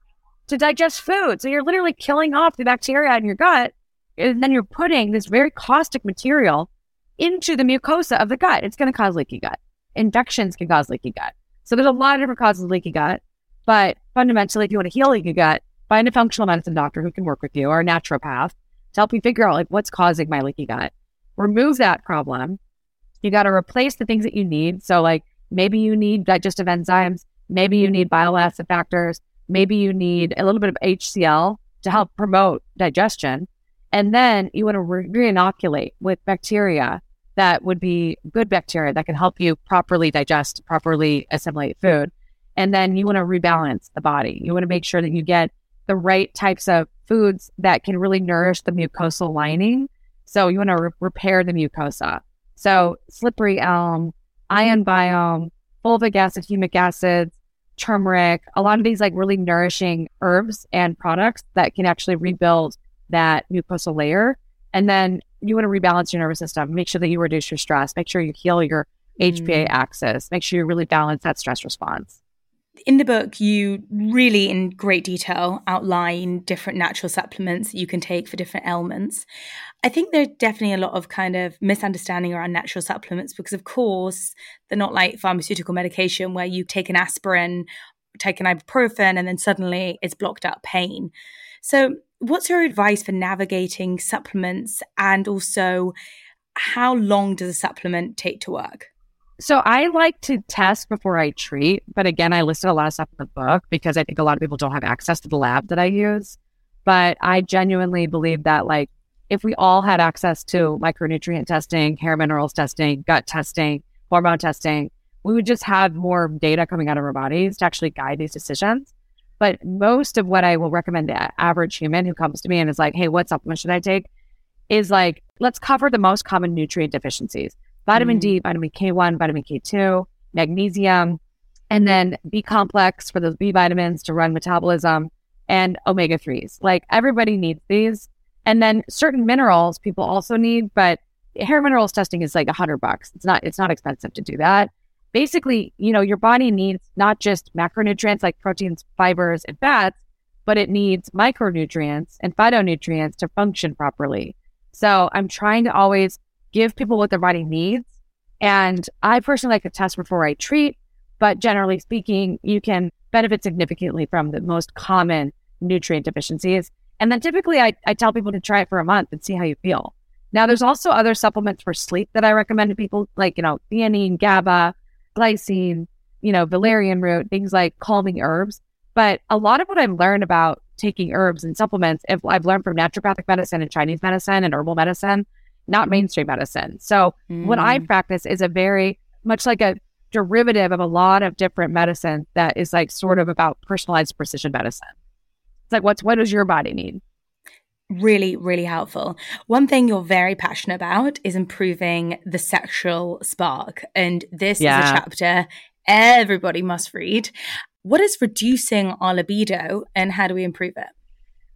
[SPEAKER 1] to digest food. So you're literally killing off the bacteria in your gut. And then you're putting this very caustic material into the mucosa of the gut. It's going to cause leaky gut. Infections can cause leaky gut. So there's a lot of different causes of leaky gut. But fundamentally, if you want to heal leaky gut, find a functional medicine doctor who can work with you or a naturopath to help you figure out like what's causing my leaky gut. Remove that problem. You got to replace the things that you need. So like Maybe you need digestive enzymes. Maybe you need bile acid factors. Maybe you need a little bit of HCl to help promote digestion. And then you want to re inoculate with bacteria that would be good bacteria that can help you properly digest, properly assimilate food. And then you want to rebalance the body. You want to make sure that you get the right types of foods that can really nourish the mucosal lining. So you want to re- repair the mucosa. So slippery elm, ion biome, fulvic acid, humic acids, turmeric, a lot of these like really nourishing herbs and products that can actually rebuild that mucosal layer. And then you want to rebalance your nervous system, make sure that you reduce your stress, make sure you heal your HPA mm. axis, make sure you really balance that stress response
[SPEAKER 2] in the book, you really, in great detail, outline different natural supplements you can take for different ailments. I think there's definitely a lot of kind of misunderstanding around natural supplements because, of course, they're not like pharmaceutical medication where you take an aspirin, take an ibuprofen, and then suddenly it's blocked out pain. So, what's your advice for navigating supplements and also how long does a supplement take to work?
[SPEAKER 1] So I like to test before I treat, but again, I listed a lot of stuff in the book because I think a lot of people don't have access to the lab that I use. But I genuinely believe that like if we all had access to micronutrient testing, hair minerals testing, gut testing, hormone testing, we would just have more data coming out of our bodies to actually guide these decisions. But most of what I will recommend to average human who comes to me and is like, hey, what supplement should I take? Is like, let's cover the most common nutrient deficiencies vitamin mm D, vitamin K1, vitamin K2, magnesium, and then B complex for those B vitamins to run metabolism and omega 3s. Like everybody needs these. And then certain minerals people also need, but hair minerals testing is like a hundred bucks. It's not, it's not expensive to do that. Basically, you know, your body needs not just macronutrients like proteins, fibers, and fats, but it needs micronutrients and phytonutrients to function properly. So I'm trying to always give people what their body needs. And I personally like to test before I treat, but generally speaking, you can benefit significantly from the most common nutrient deficiencies. And then typically I, I tell people to try it for a month and see how you feel. Now, there's also other supplements for sleep that I recommend to people, like, you know, theanine, GABA, glycine, you know, valerian root, things like calming herbs. But a lot of what I've learned about taking herbs and supplements, I've learned from naturopathic medicine and Chinese medicine and herbal medicine, not mainstream medicine. So mm. what I mm. practice is a very much like a derivative of a lot of different medicine that is like sort of about personalized precision medicine. It's like what's what does your body need?
[SPEAKER 2] Really, really helpful. One thing you're very passionate about is improving the sexual spark. And this yeah. is a chapter everybody must read. What is reducing our libido and how do we improve it?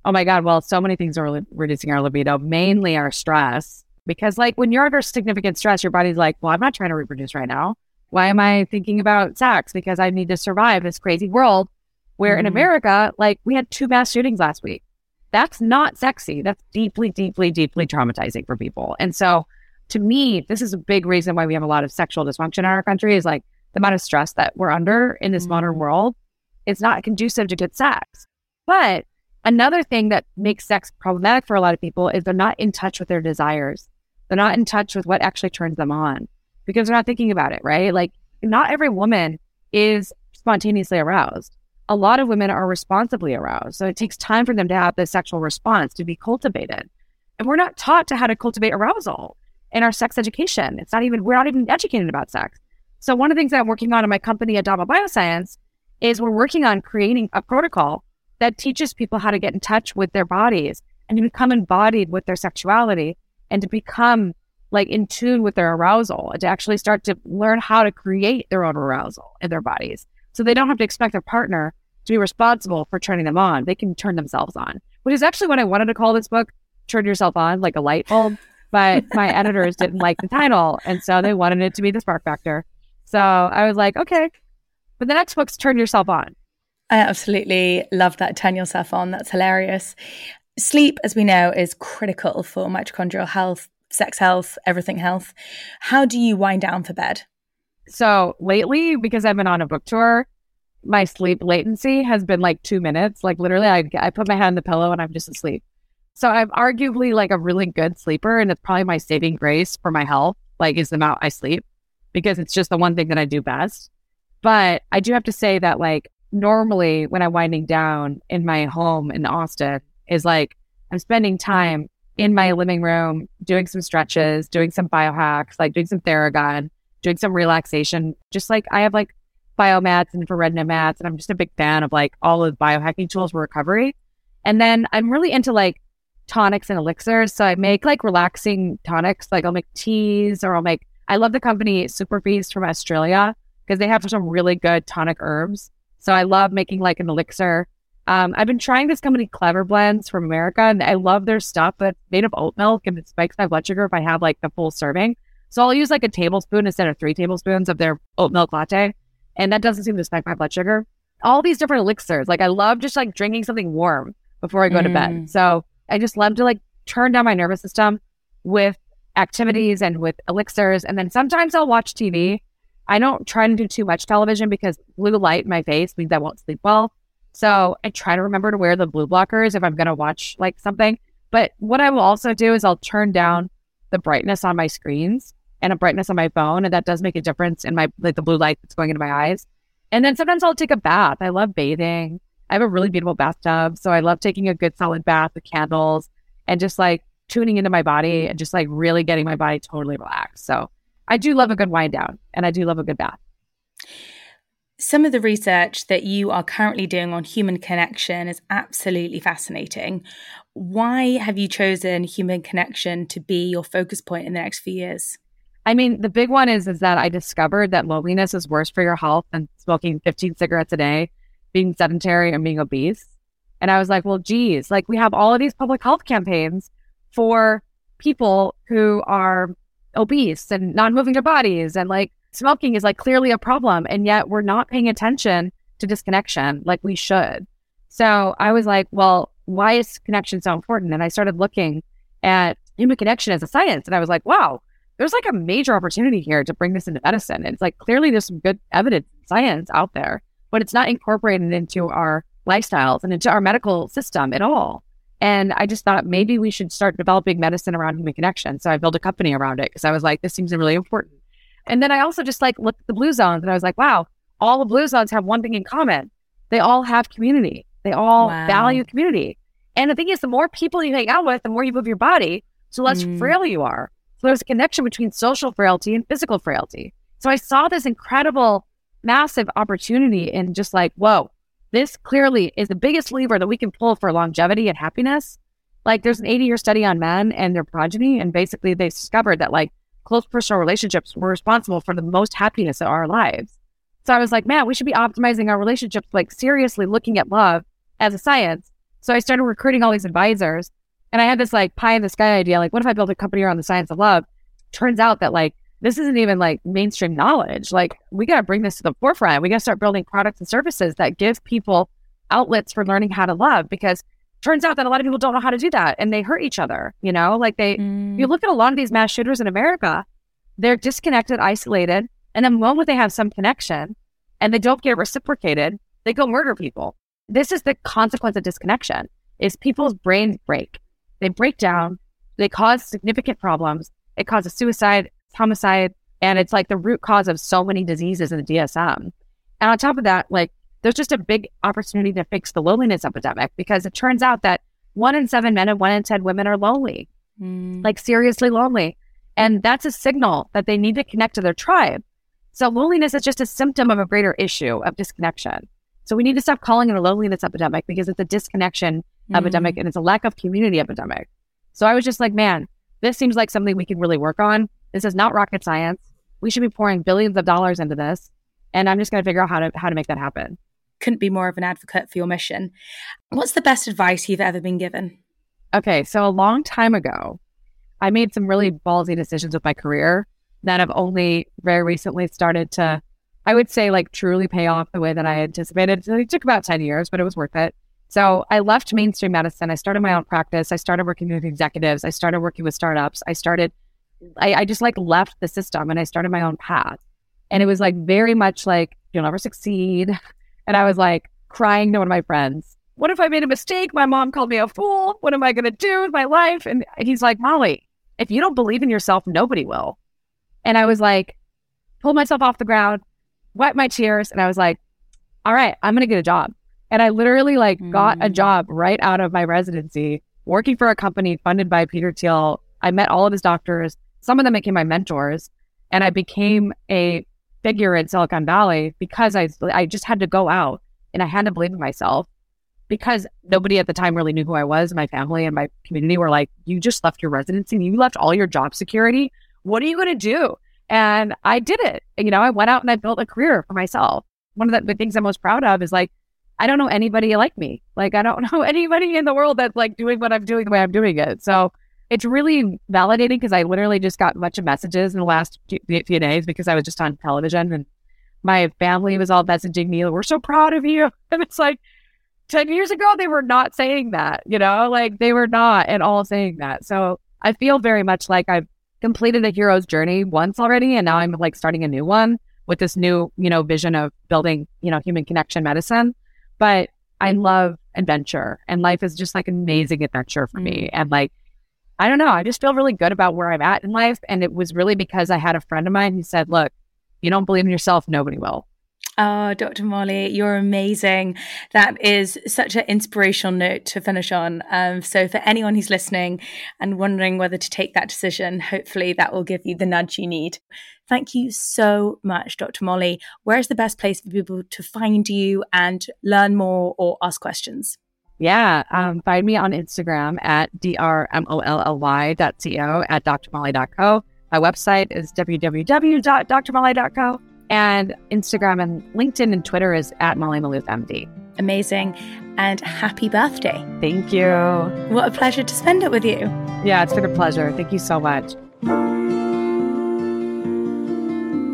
[SPEAKER 1] Oh my God. Well, so many things are reducing our libido, mainly our stress. Because, like, when you're under significant stress, your body's like, well, I'm not trying to reproduce right now. Why am I thinking about sex? Because I need to survive this crazy world where mm-hmm. in America, like, we had two mass shootings last week. That's not sexy. That's deeply, deeply, deeply traumatizing for people. And so, to me, this is a big reason why we have a lot of sexual dysfunction in our country is like the amount of stress that we're under in this mm-hmm. modern world. It's not conducive to good sex. But another thing that makes sex problematic for a lot of people is they're not in touch with their desires. They're not in touch with what actually turns them on because they're not thinking about it, right? Like, not every woman is spontaneously aroused. A lot of women are responsibly aroused. So it takes time for them to have the sexual response to be cultivated. And we're not taught to how to cultivate arousal in our sex education. It's not even, we're not even educated about sex. So one of the things that I'm working on in my company, Adamo Bioscience, is we're working on creating a protocol that teaches people how to get in touch with their bodies and to become embodied with their sexuality and to become like in tune with their arousal and to actually start to learn how to create their own arousal in their bodies. So they don't have to expect their partner to be responsible for turning them on. They can turn themselves on, which is actually what I wanted to call this book, Turn Yourself On, like a light bulb. But my editors didn't like the title. And so they wanted it to be the spark factor. So I was like, okay. But the next book's Turn Yourself On.
[SPEAKER 2] I absolutely love that. Turn yourself on. That's hilarious. Sleep, as we know, is critical for mitochondrial health, sex health, everything health. How do you wind down for bed?
[SPEAKER 1] So lately, because I've been on a book tour, my sleep latency has been like two minutes. Like literally, I, I put my head on the pillow and I'm just asleep. So I'm arguably like a really good sleeper, and it's probably my saving grace for my health. Like, is the amount I sleep because it's just the one thing that I do best. But I do have to say that like normally when I'm winding down in my home in Austin, is like I'm spending time in my living room doing some stretches, doing some biohacks, like doing some Theragun, doing some relaxation. Just like I have like biomats and infrared mats, and I'm just a big fan of like all of biohacking tools for recovery. And then I'm really into like tonics and elixirs. So I make like relaxing tonics, like I'll make teas or I'll make, I love the company SuperFeast from Australia because they have some really good tonic herbs. So I love making like an elixir um, I've been trying this company Clevr Blends from America, and I love their stuff, but it's made of oat milk and it spikes my blood sugar if I have like the full serving. So I'll use like a tablespoon instead of three tablespoons of their oat milk latte, and that doesn't seem to spike my blood sugar. All these different elixirs, like I love just like drinking something warm before I go mm. to bed. Mm. So I just love to like turn down my nervous system with activities and with elixirs, and then sometimes I'll watch TV. I don't try to do too much television because blue light in my face means I won't sleep well. So I try to remember to wear the blue blockers if I'm going to watch like something. But what I will also do is I'll turn down the brightness on my screens and a brightness on my phone. And that does make a difference in my, like the blue light that's going into my eyes. And then sometimes I'll take a bath. I love bathing. I have a really beautiful bathtub. So I love taking a good solid bath with candles and just like tuning into my body and just like really getting my body totally relaxed. So I do love a good wind down and I do love a good bath.
[SPEAKER 2] Some of the research that you are currently doing on human connection is absolutely fascinating. Why have you chosen human connection to be your focus point in the next few years?
[SPEAKER 1] I mean, the big one is is that I discovered that loneliness is worse for your health than smoking 15 cigarettes a day, being sedentary, and being obese. And I was like, well, geez, like we have all of these public health campaigns for people who are obese and not moving their bodies and like smoking is like clearly a problem and yet we're not paying attention to disconnection like we should so i was like well why is connection so important and i started looking at human connection as a science and i was like wow there's like a major opportunity here to bring this into medicine and it's like clearly there's some good evidence science out there but it's not incorporated into our lifestyles and into our medical system at all and I just thought maybe we should start developing medicine around human connection. So I built a company around it because I was like, this seems really important. And then I also just like looked at the blue zones and I was like, wow, all the blue zones have one thing in common. They all have community. They all wow. value community. And the thing is, the more people you hang out with, the more you move your body, so less mm. frail you are. So there's a connection between social frailty and physical frailty. So I saw this incredible, massive opportunity in just like, whoa, this clearly is the biggest lever that we can pull for longevity and happiness. Like there's an 80 year study on men and their progeny, and basically they discovered that like close personal relationships were responsible for the most happiness of our lives. So I was like, man, we should be optimizing our relationships, like seriously looking at love as a science. So I started recruiting all these advisors and I had this like pie in the sky idea, like, what if I built a company around the science of love? Turns out that like this isn't even like mainstream knowledge. Like we got to bring this to the forefront. We got to start building products and services that give people outlets for learning how to love because turns out that a lot of people don't know how to do that and they hurt each other, you know? Like they mm. you look at a lot of these mass shooters in America, they're disconnected, isolated, and then the moment they have some connection and they don't get reciprocated, they go murder people. This is the consequence of disconnection is people's brains break. They break down, they cause significant problems. It causes suicide, homicide, and it's like the root cause of so many diseases in the DSM. And on top of that, like there's just a big opportunity to fix the loneliness epidemic because it turns out that one in seven men and one in 10 women are lonely, mm. like seriously lonely. And that's a signal that they need to connect to their tribe. So loneliness is just a symptom of a greater issue of disconnection. So we need to stop calling it a loneliness epidemic because it's a disconnection mm. epidemic and it's a lack of community epidemic. So I was just like, man, this seems like something we can really work on. This is not rocket science. We should be pouring billions of dollars into this. And I'm just going to figure out how to how to make that happen.
[SPEAKER 2] Couldn't be more of an advocate for your mission. What's the best advice you've ever been given?
[SPEAKER 1] Okay, so a long time ago, I made some really mm. ballsy decisions with my career that have only very recently started to, I would say, like truly pay off the way that I anticipated. It took about 10 years, but it was worth it. So I left mainstream medicine. I started my own practice. I started working with executives. I started working with startups. I started I, I just like left the system and I started my own path. And it was like very much like, you'll never succeed. And I was like crying to one of my friends. What if I made a mistake? My mom called me a fool. What am I going to do with my life? And he's like, Molly, if you don't believe in yourself, nobody will. And I was like, pulled myself off the ground, wiped my tears, and I was like, all right, I'm going to get a job. And I literally like mm. got a mm. job right out of my residency, working for a company funded by Peter Thiel. I met all of his doctors. Some of them became my mentors, and I became a figure in Silicon Valley because I I just had to go out and I had to believe in myself because nobody at the time really knew who I was. My family and my community were like, "You just left your residency, and you left all your job security. What are you going to do?" And I did it. You know, I went out and I built a career for myself. One of the, the things I'm most proud of is like I don't know anybody like me. Like I don't know anybody in the world that's like doing what I'm doing the way I'm doing it. So it's really validating because I literally just got a bunch of messages in the last few days because I was just on television and my family was all messaging me, we're so proud of you. And it's like 10 years ago, they were not saying that, you know, like they were not at all saying that. So I feel very much like I've completed a hero's journey once already. And now I'm like starting a new one with this new, you know, vision of building, you know, human connection medicine. But I love adventure and life is just like an amazing adventure for me. Mm. And like, I don't know. I just feel really good about where I'm at in life. And it was really because I had a friend of mine who said, look, you don't believe in yourself, nobody will.
[SPEAKER 2] Oh, Dr. Molly, you're amazing. That is such an inspirational note to finish on. Um, so, for anyone who's listening and wondering whether to take that decision, hopefully that will give you the nudge you need. Thank you so much, Dr. Molly. Where's the best place for people to find you and learn more or ask questions?
[SPEAKER 1] Yeah, um, find me on Instagram at drmolly.co at drmolly.co. My website is www.drmolly.co. And Instagram and LinkedIn and Twitter is at Molly Maloof MD.
[SPEAKER 2] Amazing. And happy birthday.
[SPEAKER 1] Thank you.
[SPEAKER 2] What a pleasure to spend it with you.
[SPEAKER 1] Yeah, it's been a pleasure. Thank you so much.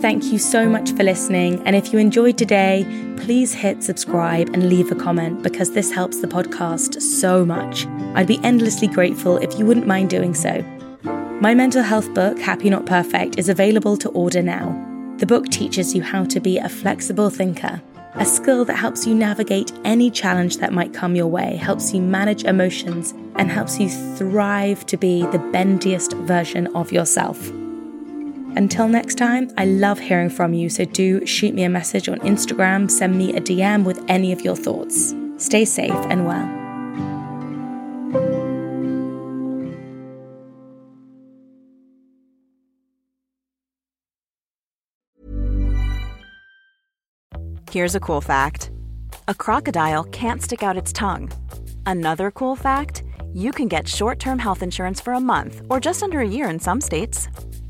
[SPEAKER 2] Thank you so much for listening. And if you enjoyed today, please hit subscribe and leave a comment because this helps the podcast so much. I'd be endlessly grateful if you wouldn't mind doing so. My mental health book, Happy Not Perfect, is available to order now. The book teaches you how to be a flexible thinker, a skill that helps you navigate any challenge that might come your way, helps you manage emotions, and helps you thrive to be the bendiest version of yourself. Until next time, I love hearing from you, so do shoot me a message on Instagram, send me a DM with any of your thoughts. Stay safe and well.
[SPEAKER 3] Here's a cool fact a crocodile can't stick out its tongue. Another cool fact you can get short term health insurance for a month or just under a year in some states.